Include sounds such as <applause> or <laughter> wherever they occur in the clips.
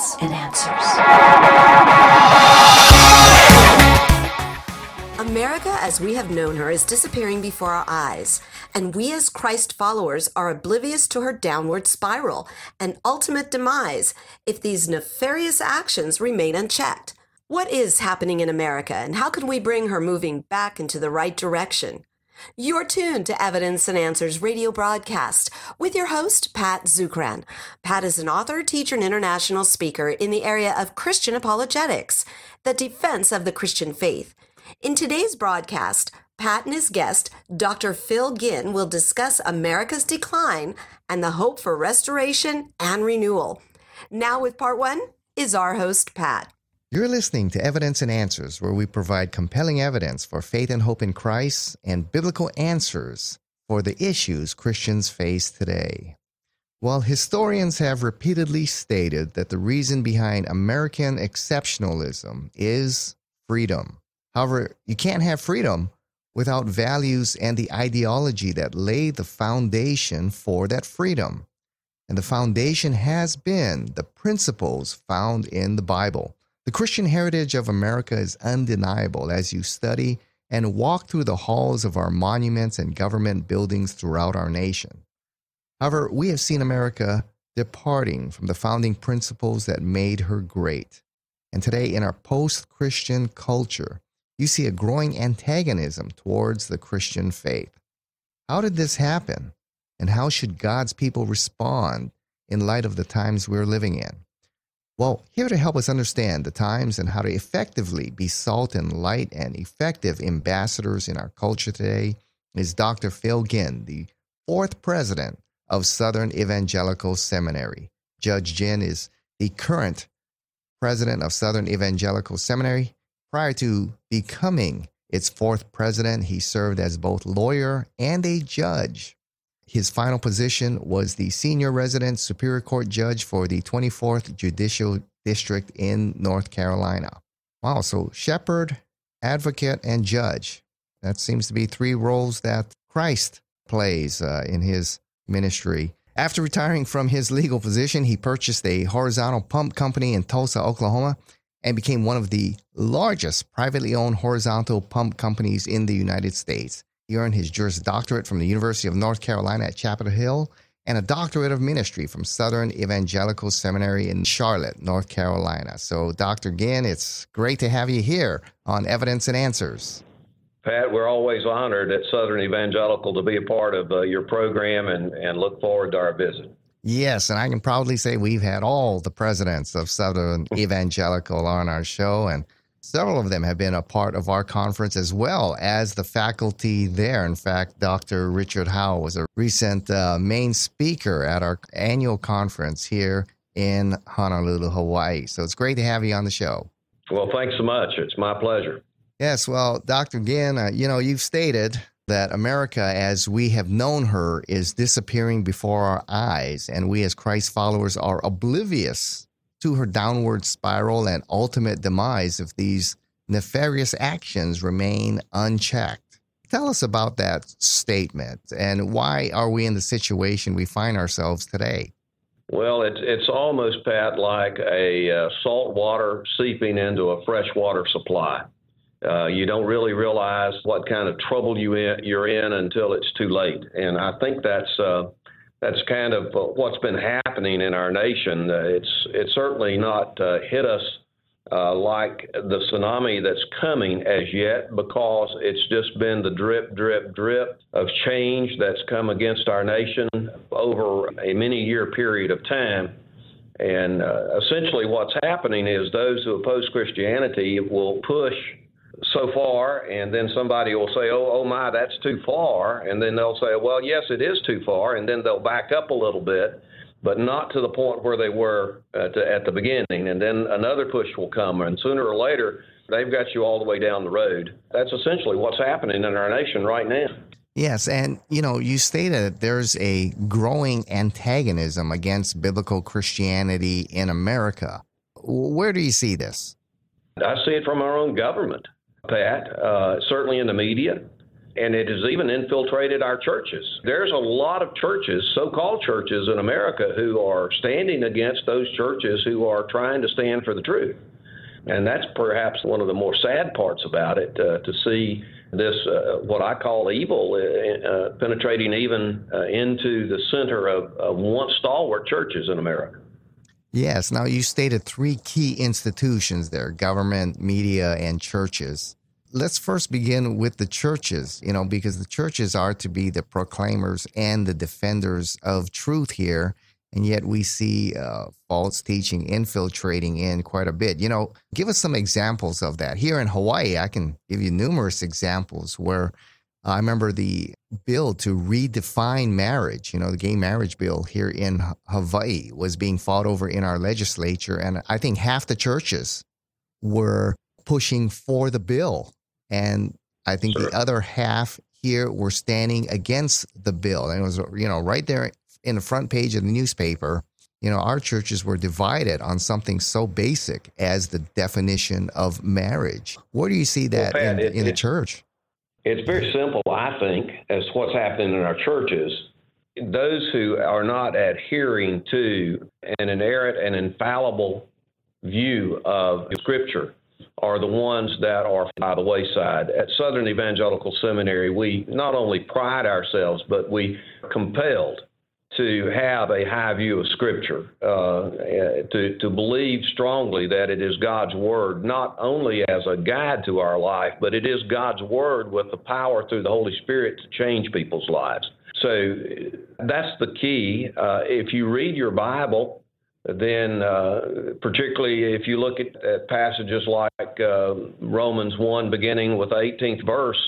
Evidence and Answers. America, as we have known her, is disappearing before our eyes, and we as Christ followers are oblivious to her downward spiral and ultimate demise if these nefarious actions remain unchecked. What is happening in America, and how can we bring her moving back into the right direction? You're tuned to Evidence and Answers radio broadcast with your host, Pat Zukeran. Pat is an author, teacher, and international speaker in the area of Christian apologetics, the defense of the Christian faith. In today's broadcast, Pat and his guest, Dr. Phil Ginn, will discuss America's decline and the hope for restoration and renewal. Now, with part one, is our host, Pat. You're listening to Evidence and Answers, where we provide compelling evidence for faith and hope in Christ and biblical answers for the issues Christians face today. While historians have repeatedly stated that the reason behind American exceptionalism is freedom, however, you can't have freedom without values and the ideology that lay the foundation for that freedom. And the foundation has been the principles found in the Bible. The Christian heritage of America is undeniable as you study and walk through the halls of our monuments and government buildings throughout our nation. However, we have seen America departing from the founding principles that made her great. And today, in our post Christian culture, you see a growing antagonism towards the Christian faith. How did this happen? And how should God's people respond in light of the times we're living in? Well, here to help us understand the times and how to effectively be salt and light and effective ambassadors in our culture today is Dr. Phil Ginn, the fourth president of Southern Evangelical Seminary. Judge Ginn is the current president of Southern Evangelical Seminary. Prior to becoming its fourth president, he served as both lawyer and a judge his final position was the senior resident Superior Court judge for the 24th Judicial District in North Carolina. Wow, so shepherd, advocate, and judge. That seems to be three roles that Christ plays uh, in his ministry. After retiring from his legal position, he purchased a horizontal pump company in Tulsa, Oklahoma, and became one of the largest privately owned horizontal pump companies in the United States. He earned his Juris Doctorate from the University of North Carolina at Chapel Hill and a Doctorate of Ministry from Southern Evangelical Seminary in Charlotte, North Carolina. So, Dr. Ginn, it's great to have you here on Evidence and Answers. Pat, we're always honored at Southern Evangelical to be a part of uh, your program and, and look forward to our visit. Yes, and I can proudly say we've had all the presidents of Southern <laughs> Evangelical on our show, and Several of them have been a part of our conference as well as the faculty there. In fact, Dr. Richard Howe was a recent uh, main speaker at our annual conference here in Honolulu, Hawaii. So it's great to have you on the show. Well, thanks so much. It's my pleasure. Yes, well, Dr. Ginn, uh, you know, you've stated that America, as we have known her, is disappearing before our eyes, and we as Christ followers are oblivious to her downward spiral and ultimate demise if these nefarious actions remain unchecked. Tell us about that statement and why are we in the situation we find ourselves today? Well, it's it's almost Pat like a uh, salt water seeping into a freshwater supply. Uh, you don't really realize what kind of trouble you in, you're in until it's too late, and I think that's uh, that's kind of uh, what's been happening in our nation. Uh, it's it's certainly not uh, hit us uh, like the tsunami that's coming as yet because it's just been the drip, drip, drip of change that's come against our nation over a many year period of time. And uh, essentially, what's happening is those who oppose Christianity will push so far, and then somebody will say, "Oh, oh my, that's too far," and then they'll say, "Well, yes, it is too far," and then they'll back up a little bit, but not to the point where they were uh, at the, at the beginning, and then another push will come, and sooner or later, they've got you all the way down the road. That's essentially what's happening in our nation right now. Yes, and you know, you stated that there's a growing antagonism against biblical Christianity in America. Where do you see this? I see it from our own government. Pat, uh, certainly in the media. and it has even infiltrated our churches. There's a lot of churches, so called churches in America, who are standing against those churches who are trying to stand for the truth. And that's perhaps one of the more sad parts about it uh, to see this, uh, what I call evil, uh, uh penetrating even uh, into the center of, of once stalwart churches in America. Yes. Now, you stated three key institutions there government, media, and churches let's first begin with the churches, you know, because the churches are to be the proclaimers and the defenders of truth here. And yet we see uh, false teaching infiltrating in quite a bit. You know, give us some examples of that. Here in Hawaii, I can give you numerous examples where I remember the bill to redefine marriage, you know, the gay marriage bill here in Hawaii was being fought over in our legislature. And I think half the churches were pushing for the bill and I think sure. the other half here were standing against the bill. And it was, you know, right there in the front page of the newspaper. You know, our churches were divided on something so basic as the definition of marriage. Where do you see that well, Pat, in, it, in the church? It's very simple, I think, as what's happening in our churches. Those who are not adhering to an inerrant and infallible view of Scripture are the ones that are by the wayside. At Southern Evangelical Seminary, we not only pride ourselves, but we compelled to have a high view of Scripture, uh, to, to believe strongly that it is God's Word, not only as a guide to our life, but it is God's Word with the power through the Holy Spirit to change people's lives. So that's the key. Uh, if you read your Bible, then uh, particularly if you look at, at passages like uh, Romans 1, beginning with the 18th verse,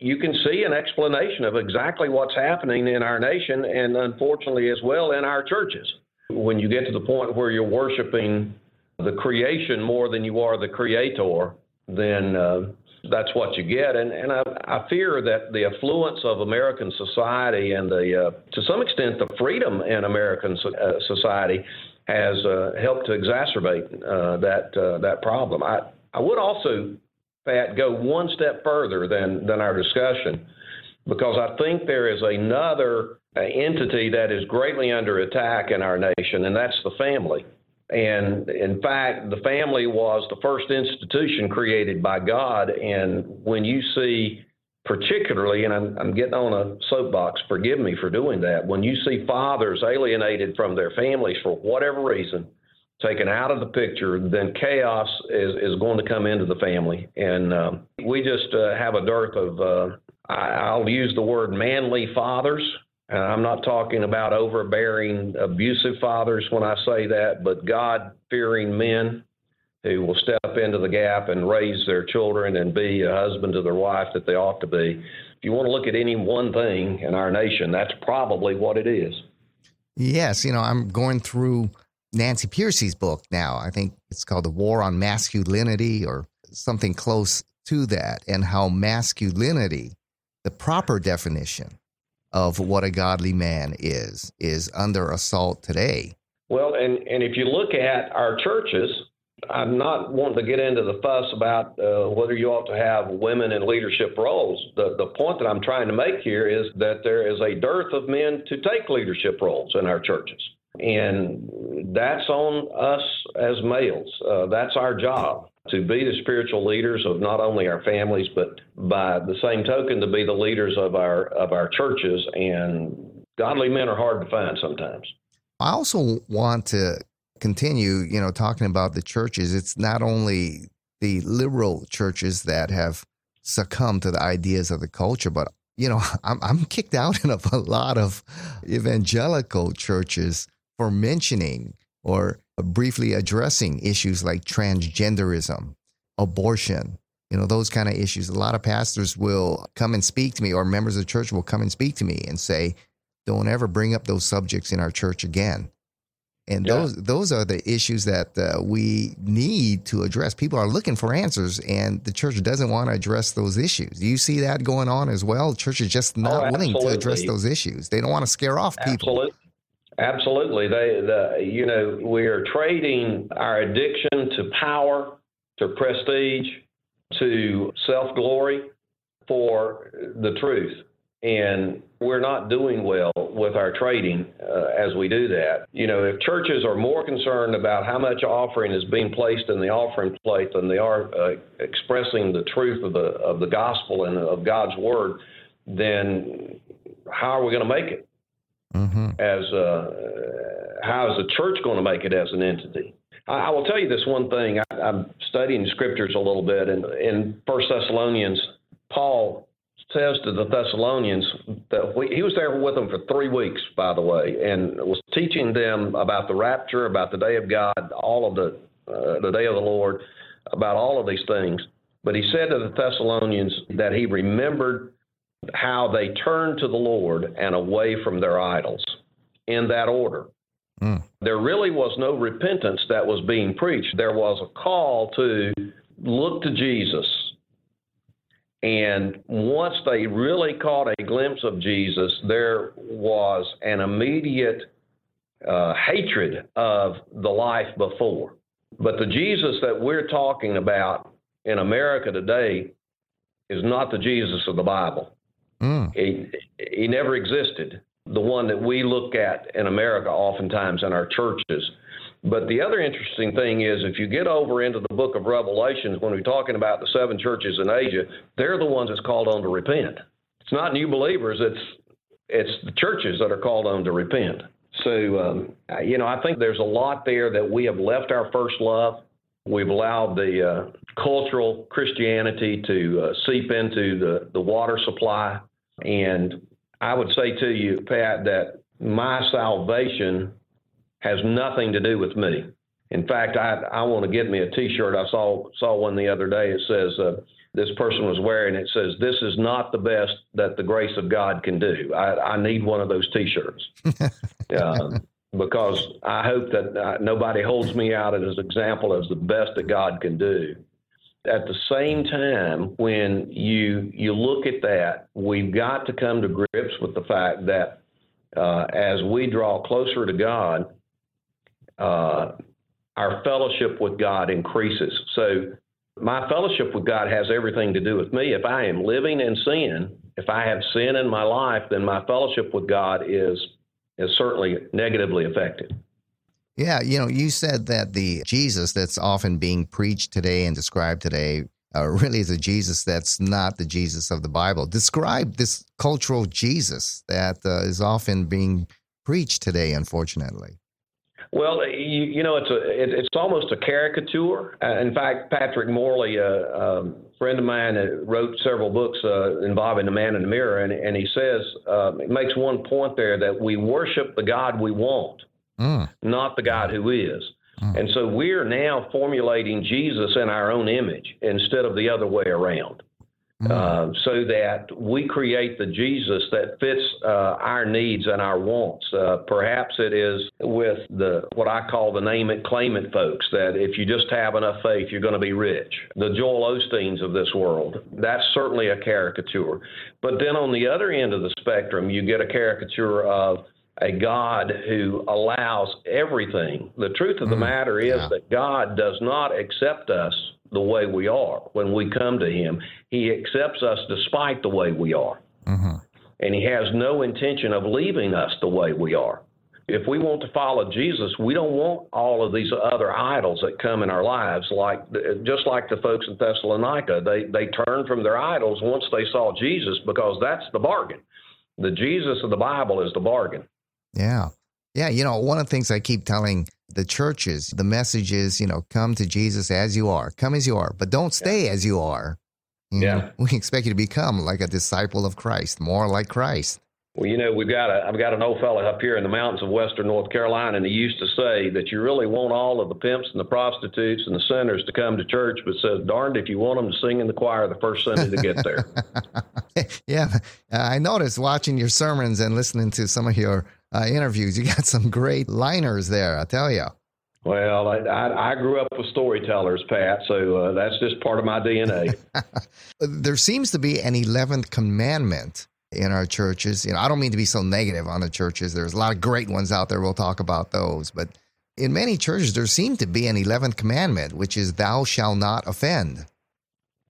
you can see an explanation of exactly what's happening in our nation and unfortunately as well in our churches. When you get to the point where you're worshiping the creation more than you are the creator, then uh, that's what you get. And, and I, I, fear that the affluence of American society and the, uh, to some extent, the freedom in American so, uh, society has uh, helped to exacerbate uh, that uh, that problem. I I would also, Pat, go one step further than than our discussion, because I think there is another entity that is greatly under attack in our nation, and that's the family. And in fact, the family was the first institution created by God. And when you see particularly, and I'm, I'm, getting on a soapbox, forgive me for doing that, when you see fathers alienated from their families for whatever reason, taken out of the picture, then chaos is, is going to come into the family. And um, we just uh, have a dearth of, uh, I, will use the word manly fathers. Uh, I'm not talking about overbearing, abusive fathers when I say that, but God fearing men who will step into the gap and raise their children and be a husband to their wife that they ought to be. If you want to look at any one thing in our nation, that's probably what it is. Yes, you know, I'm going through Nancy Pearcey's book now. I think it's called The War on Masculinity or something close to that, and how masculinity, the proper definition of what a godly man is, is under assault today. Well, and, and if you look at our churches, I'm not wanting to get into the fuss about uh, whether you ought to have women in leadership roles. The, the point that I'm trying to make here is that there is a dearth of men to take leadership roles in our churches. And that's on us as males. Uh, that's our job to be the spiritual leaders of not only our families, but by the same token, to be the leaders of our of our churches. And godly men are hard to find sometimes. I also want to continue, you know, talking about the churches, it's not only the liberal churches that have succumbed to the ideas of the culture, but you know, <laughs> I'm I'm kicked out <laughs> of a lot of evangelical churches for mentioning or briefly addressing issues like transgenderism, abortion, you know, those kind of issues. A lot of pastors will come and speak to me, or members of the church will come and speak to me and say, don't ever bring up those subjects in our church again. And yeah. those those are the issues that uh, we need to address. People are looking for answers, and the church doesn't want to address those issues. Do you see that going on as well? The church is just not oh, willing to address those issues. They don't want to scare off people. Absolutely. Absolutely. They, the, you know, we are trading our addiction to power, to prestige, to self glory, for the truth. And we're not doing well with our trading uh, as we do that. You know, if churches are more concerned about how much offering is being placed in the offering plate than they are uh, expressing the truth of the of the gospel and of God's word, then how are we going to make it? Mm-hmm. As uh, how is the church going to make it as an entity? I, I will tell you this one thing. I, I'm studying scriptures a little bit, and in First Thessalonians, Paul says to the Thessalonians that we, he was there with them for three weeks, by the way, and was teaching them about the rapture, about the day of God, all of the uh, the day of the Lord, about all of these things. But he said to the Thessalonians that he remembered how they turned to the Lord and away from their idols in that order. Mm. There really was no repentance that was being preached. There was a call to look to Jesus and once they really caught a glimpse of Jesus, there was an immediate uh, hatred of the life before. But the Jesus that we're talking about in America today is not the Jesus of the Bible. Mm. He, he never existed. The one that we look at in America, oftentimes in our churches, but the other interesting thing is if you get over into the book of Revelations, when we're talking about the seven churches in Asia, they're the ones that's called on to repent. It's not new believers, it's it's the churches that are called on to repent. So, um, you know, I think there's a lot there that we have left our first love. We've allowed the uh, cultural Christianity to uh, seep into the, the water supply. And I would say to you, Pat, that my salvation has nothing to do with me. In fact, I I want to get me a T-shirt. I saw saw one the other day. It says uh, this person was wearing. It says this is not the best that the grace of God can do. I, I need one of those T-shirts uh, <laughs> because I hope that uh, nobody holds me out as an example as the best that God can do. At the same time, when you you look at that, we've got to come to grips with the fact that uh, as we draw closer to God uh, our fellowship with God increases. So my fellowship with God has everything to do with me. If I am living in sin, if I have sin in my life, then my fellowship with God is is certainly negatively affected. Yeah, you know, you said that the Jesus that's often being preached today and described today uh, really is a Jesus that's not the Jesus of the Bible. Describe this cultural Jesus that uh, is often being preached today, unfortunately. Well, you, you know, it's a it, it's almost a caricature. Uh, in fact, Patrick Morley, a um, friend of mine, uh, wrote several books uh, involving the man in the mirror, and, and he says uh, makes one point there that we worship the God we want, mm. not the God who is. Mm. And so we're now formulating Jesus in our own image instead of the other way around. Mm. Uh, so that we create the Jesus that fits uh, our needs and our wants. Uh, perhaps it is with the what I call the name it, claim it folks. That if you just have enough faith, you're going to be rich. The Joel Osteens of this world. That's certainly a caricature. But then on the other end of the spectrum, you get a caricature of a God who allows everything. The truth of the mm, matter is yeah. that God does not accept us the way we are when we come to Him. He accepts us despite the way we are. Mm-hmm. And He has no intention of leaving us the way we are. If we want to follow Jesus, we don't want all of these other idols that come in our lives. Like just like the folks in Thessalonica, they they turned from their idols once they saw Jesus because that's the bargain. The Jesus of the Bible is the bargain. Yeah. Yeah, you know, one of the things I keep telling the churches, the message is, you know, come to Jesus as you are, come as you are, but don't stay yeah. as you are. You yeah. Know, <laughs> we expect you to become like a disciple of Christ, more like Christ. Well, you know, we've got a I've got an old fellow up here in the mountains of western North Carolina, and he used to say that you really want all of the pimps and the prostitutes and the sinners to come to church, but says, darned if you want them to sing in the choir the first Sunday to get there. <laughs> yeah, I noticed watching your sermons and listening to some of your uh, interviews. You got <laughs> some great liners there, I tell you. Well, I, I, I, grew up with storytellers, Pat, so uh, that's just part of my DNA. <laughs> there seems to be an 11th commandment in our churches. You know, I don't mean to be so negative on the churches. There's a lot of great ones out there. We'll talk about those. But in many churches, there seems to be an 11th commandment, which is, Thou shalt not offend.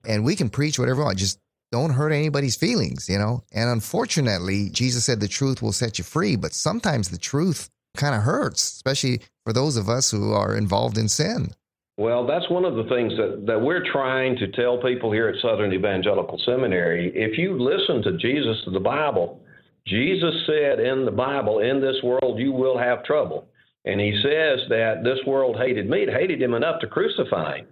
And we can preach whatever we want. Just don't hurt anybody's feelings, you know? And unfortunately, Jesus said the truth will set you free, but sometimes the truth kind of hurts, especially for those of us who are involved in sin. Well, that's one of the things that, that we're trying to tell people here at Southern Evangelical Seminary. If you listen to Jesus to the Bible, Jesus said in the Bible, in this world you will have trouble. And he says that this world hated me, it hated him enough to crucify him.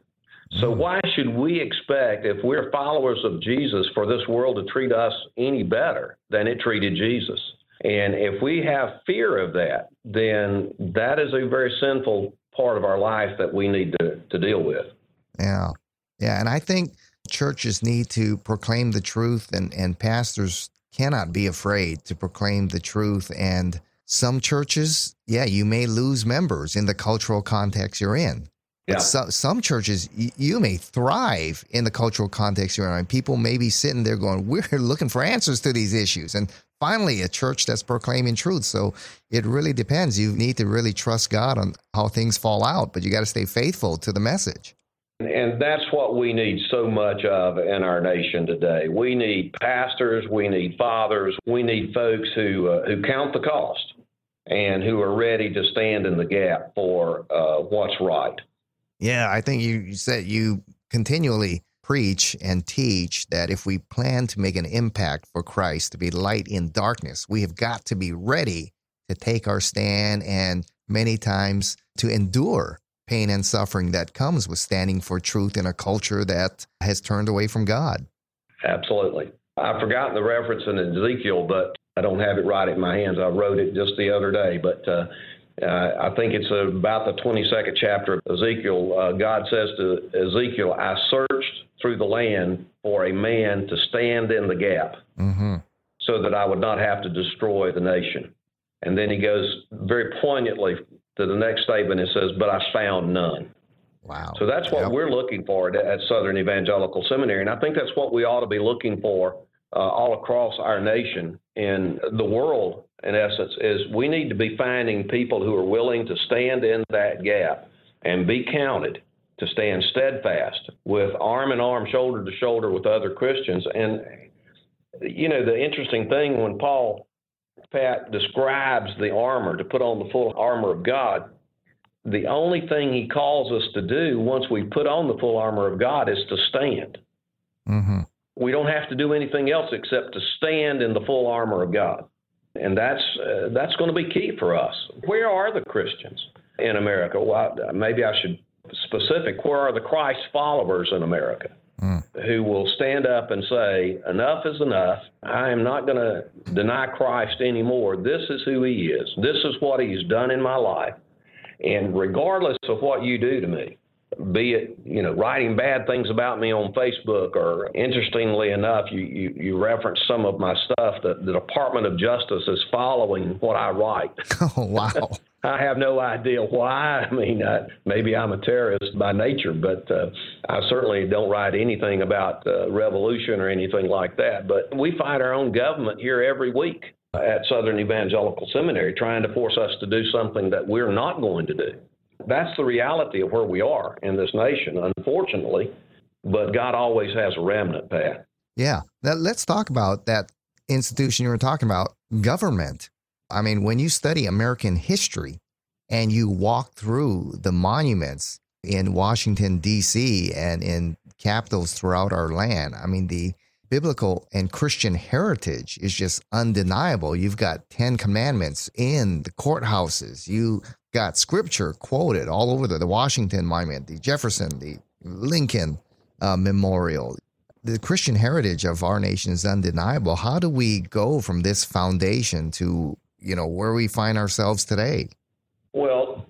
So hmm. why should we expect, if we're followers of Jesus, for this world to treat us any better than it treated Jesus? And if we have fear of that, then that is a very sinful part of our life that we need to, to deal with. Yeah. Yeah. And I think churches need to proclaim the truth, and, and pastors cannot be afraid to proclaim the truth. And some churches, yeah, you may lose members in the cultural context you're in. Yeah. So, some churches, y- you may thrive in the cultural context you're in. People may be sitting there going, <laughs> We're looking for answers to these issues. And finally, a church that's proclaiming truth. So it really depends. You need to really trust God on how things fall out, but you got to stay faithful to the message. And that's what we need so much of in our nation today. We need pastors, we need fathers, we need folks who uh, who count the cost and who are ready to stand in the gap for uh, what's right. Yeah, I think you, said you continually preach and teach that if we plan to make an impact for Christ, to be light in darkness, we have got to be ready to take our stand and many times to endure pain and suffering that comes with standing for truth in a culture that has turned away from God. Absolutely. I've forgotten the reference in Ezekiel, but I don't have it right in my hands. I wrote it just the other day, but uh, uh, I think it's about the 22nd chapter of Ezekiel. Uh, God says to Ezekiel, I searched through the land for a man to stand in the gap mm-hmm. so that I would not have to destroy the nation. And then he goes very poignantly to the next statement and says, But I found none. Wow. So that's what yep. we're looking for at, at, Southern Evangelical Seminary. And I think that's what we ought to be looking for uh, all across our nation and the world in essence, is we need to be finding people who are willing to stand in that gap and be counted to stand steadfast with arm in arm, shoulder to shoulder with other Christians. And, you know, the interesting thing when Paul Pat describes the armor to put on the full armor of God, the only thing he calls us to do once we put on the full armor of God is to stand. Mm-hmm. We don't have to do anything else except to stand in the full armor of God and that's uh, that's going to be key for us. Where are the Christians in America? Well, maybe I should specific. Where are the Christ followers in America? Mm. Who will stand up and say, Enough is enough. I am not going to deny Christ anymore. This is who He is. This is what He's done in my life. And regardless of what you do to me, be it you know writing bad things about me on Facebook, or interestingly enough, you you, you reference some of my stuff. that the Department of Justice is following what I write. <laughs> Oh wow! <laughs> I have no idea why. I mean, uh, maybe I'm a terrorist by nature, but uh, I certainly don't write anything about uh, revolution or anything like that. But we fight our own government here every week at Southern Evangelical Seminary, trying to force us to do something that we're not going to do. That's the reality of where we are in this nation, unfortunately. But God always has a remnant, Pat. Yeah. Let's talk about that institution you were talking about, government. I mean, when you study American history and you walk through the monuments in Washington, D.C., and in capitals throughout our land, I mean, the biblical and Christian heritage is just undeniable. You've got 10 commandments in the courthouses. You got scripture quoted all over the, the Washington Monument, the Jefferson, the Lincoln uh, Memorial. The Christian heritage of our nation is undeniable. How do we go from this foundation to, you know, where we find ourselves today? Well,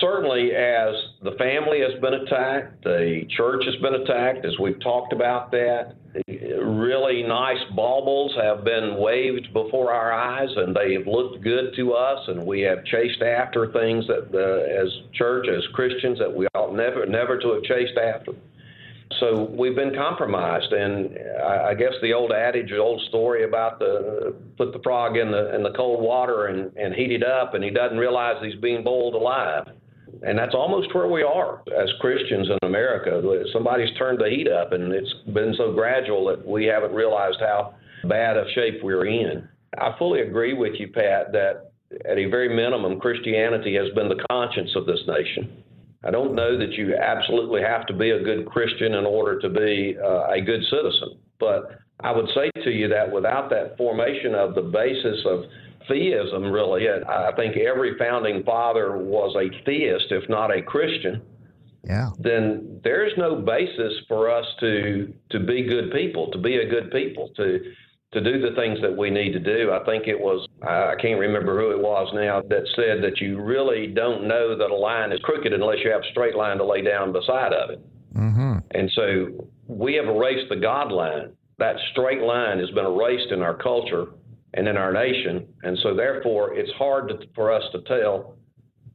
certainly as the family has been attacked, the church has been attacked, as we've talked about that. Really nice baubles have been waved before our eyes, and they have looked good to us, and we have chased after things that, uh, as church, as Christians, that we ought never, never to have chased after. So we've been compromised, and I, guess the old adage, the old story about the put the frog in the in the cold water and, and heat it up, and he doesn't realize he's being boiled alive. And that's almost where we are as Christians in America. Somebody's turned the heat up, and it's been so gradual that we haven't realized how bad a shape we're in. I fully agree with you, Pat, that at a very minimum, Christianity has been the conscience of this nation. I don't know that you absolutely have to be a good Christian in order to be uh, a good citizen, but I would say to you that without that formation of the basis of theism, really, I think every founding father was a theist, if not a Christian. Yeah. Then there's no basis for us to to be good people, to be a good people, to to do the things that we need to do. I think it was, I can't remember who it was now, that said that you really don't know that a line is crooked unless you have a straight line to lay down beside of it. Mm-hmm. And so we have erased the God line. That straight line has been erased in our culture and in our nation. And so therefore, it's hard to, for us to tell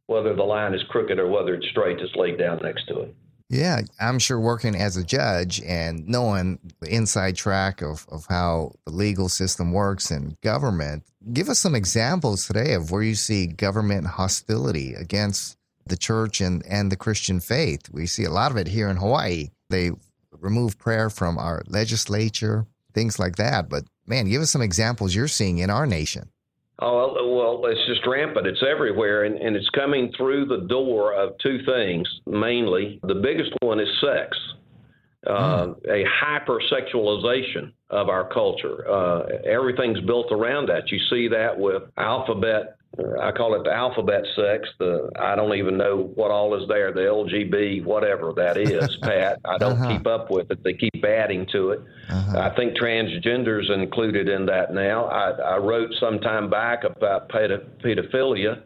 whether the line is crooked or whether it's straight that's laid down next to it. Yeah, I'm sure working as a judge and knowing the inside track of, of how the legal system works and government, give us some examples today of where you see government hostility against the church and, and the Christian faith. We see a lot of it here in Hawaii. They remove prayer from our legislature, things like that. But man, give us some examples you're seeing in our nation. Oh, well, it's just rampant. It's everywhere, and, and it's coming through the door of two things mainly. The biggest one is sex, uh, mm. a hypersexualization of our culture. Uh, everything's built around that. You see that with alphabet I call it the alphabet sex. The I don't even know what all is there. The LGB, whatever that is, <laughs> Pat. I don't uh-huh. keep up with it. They keep adding to it. Uh-huh. I think transgenders included in that now. I, I wrote some time back about pedophilia.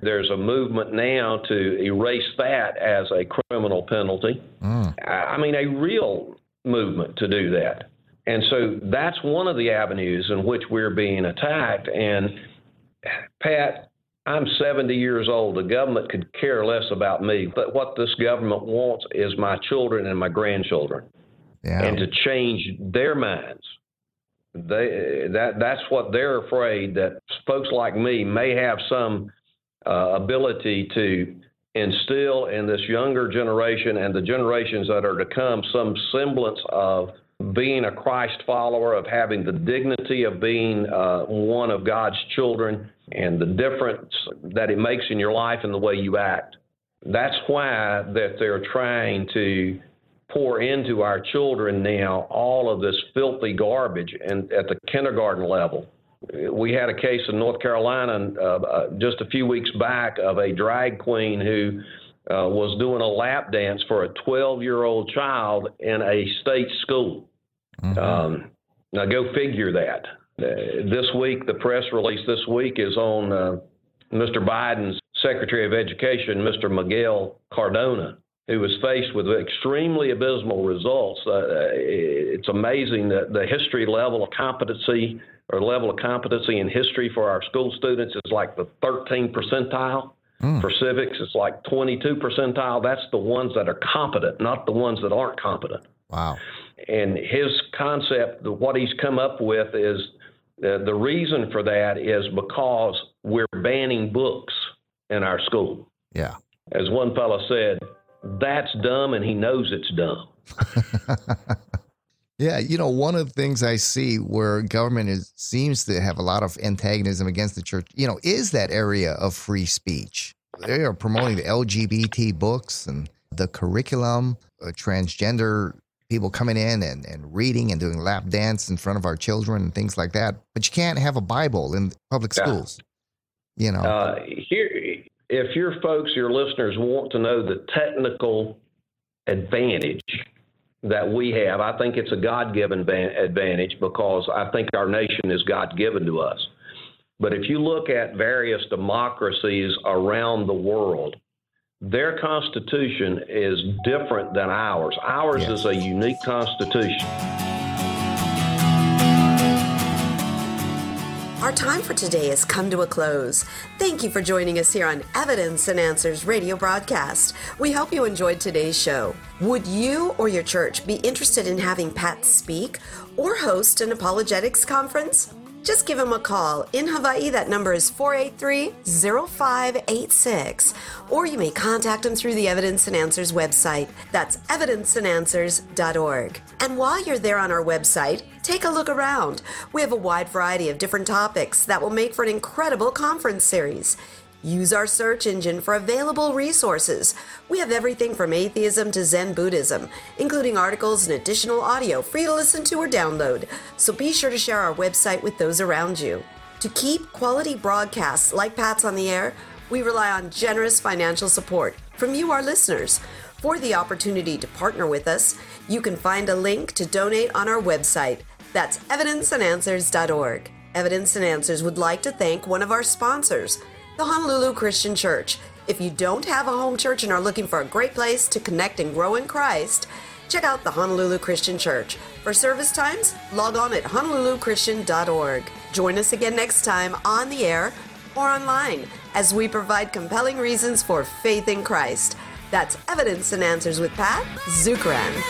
There's a movement now to erase that as a criminal penalty. Mm. I, I mean, a real movement to do that. And so that's one of the avenues in which we're being attacked. And Pat, I'm 70 years old. The government could care less about me. But what this government wants is my children and my grandchildren, yeah. and to change their minds. They that that's what they're afraid that folks like me may have some uh, ability to instill in this younger generation and the generations that are to come some semblance of being a Christ follower, of having the dignity of being uh, one of God's children, and the difference that it makes in your life and the way you act. That's why that they're trying to pour into our children now all of this filthy garbage and at the kindergarten level. We had a case in North Carolina uh, uh, just a few weeks back of a drag queen who uh, was doing a lap dance for a 12 year old child in a state school. Mm-hmm. Um, now, go figure that. Uh, this week, the press release this week is on uh, Mr. Biden's Secretary of Education, Mr. Miguel Cardona, who was faced with extremely abysmal results. Uh, it's amazing that the history level of competency or level of competency in history for our school students is like the 13 percentile. Mm. For civics, it's like 22 percentile. That's the ones that are competent, not the ones that aren't competent. Wow. And his concept, what he's come up with is uh, the reason for that is because we're banning books in our school. Yeah. As one fellow said, that's dumb and he knows it's dumb. <laughs> yeah, you know, one of the things I see where government is, seems to have a lot of antagonism against the church, you know, is that area of free speech. They are promoting the LGBT books and the curriculum, uh, transgender people coming in and, and reading and doing lap dance in front of our children and things like that. But you can't have a Bible in public schools. Yeah. You know. Uh, here, if your folks, your listeners, want to know the technical advantage that we have, I think it's a God-given advantage because I think our nation is God-given to us. But if you look at various democracies around the world, their constitution is different than ours. Ours yes. is a unique constitution. Our time for today has come to a close. Thank you for joining us here on Evidence and Answers radio broadcast. We hope you enjoyed today's show. Would you or your church be interested in having Pat speak or host an apologetics conference? Just give them a call. In Hawaii, that number is 483 0586. Or you may contact them through the Evidence and Answers website. That's evidenceandanswers.org. And while you're there on our website, take a look around. We have a wide variety of different topics that will make for an incredible conference series. Use our search engine for available resources. We have everything from atheism to Zen Buddhism, including articles and additional audio free to listen to or download. So be sure to share our website with those around you. To keep quality broadcasts like Pat's on the Air, we rely on generous financial support from you, our listeners. For the opportunity to partner with us, you can find a link to donate on our website. That's evidenceandanswers.org. Evidence and Answers would like to thank one of our sponsors the Honolulu Christian Church. If you don't have a home church and are looking for a great place to connect and grow in Christ, check out the Honolulu Christian Church. For service times, log on at honoluluchristian.org. Join us again next time on the air or online as we provide compelling reasons for faith in Christ. That's Evidence and Answers with Pat Zukeran.